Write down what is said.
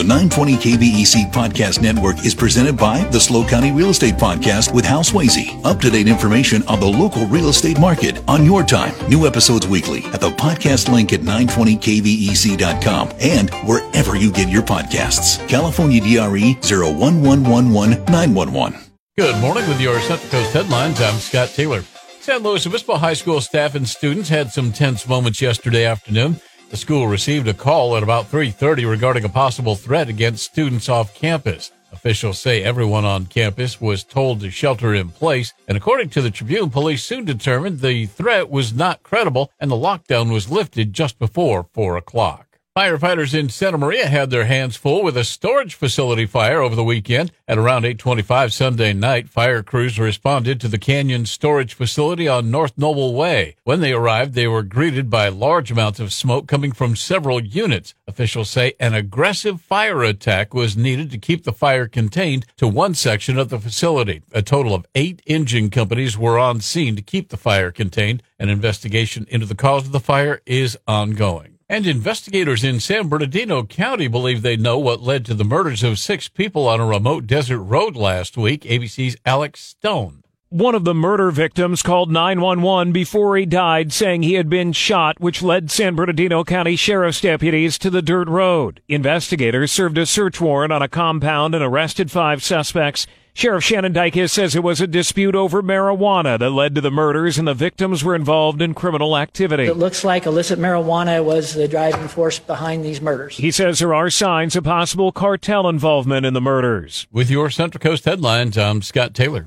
The 920 KVEC Podcast Network is presented by the SLO County Real Estate Podcast with Hal Swayze. Up to date information on the local real estate market on your time. New episodes weekly at the podcast link at 920kvec.com and wherever you get your podcasts. California DRE 01111 Good morning with your Central Coast headlines. I'm Scott Taylor. San Luis Obispo High School staff and students had some tense moments yesterday afternoon. The school received a call at about 3:30 regarding a possible threat against students off campus. Officials say everyone on campus was told to shelter in place, and according to the Tribune, police soon determined the threat was not credible and the lockdown was lifted just before 4 o'clock. Firefighters in Santa Maria had their hands full with a storage facility fire over the weekend. At around 8:25 Sunday night, fire crews responded to the Canyon storage facility on North Noble Way. When they arrived, they were greeted by large amounts of smoke coming from several units. Officials say an aggressive fire attack was needed to keep the fire contained to one section of the facility. A total of 8 engine companies were on scene to keep the fire contained. An investigation into the cause of the fire is ongoing. And investigators in San Bernardino County believe they know what led to the murders of six people on a remote desert road last week. ABC's Alex Stone. One of the murder victims called 911 before he died, saying he had been shot, which led San Bernardino County Sheriff's deputies to the dirt road. Investigators served a search warrant on a compound and arrested five suspects. Sheriff Shannon Dicus says it was a dispute over marijuana that led to the murders and the victims were involved in criminal activity. It looks like illicit marijuana was the driving force behind these murders. He says there are signs of possible cartel involvement in the murders. With your Central Coast headlines, I'm Scott Taylor.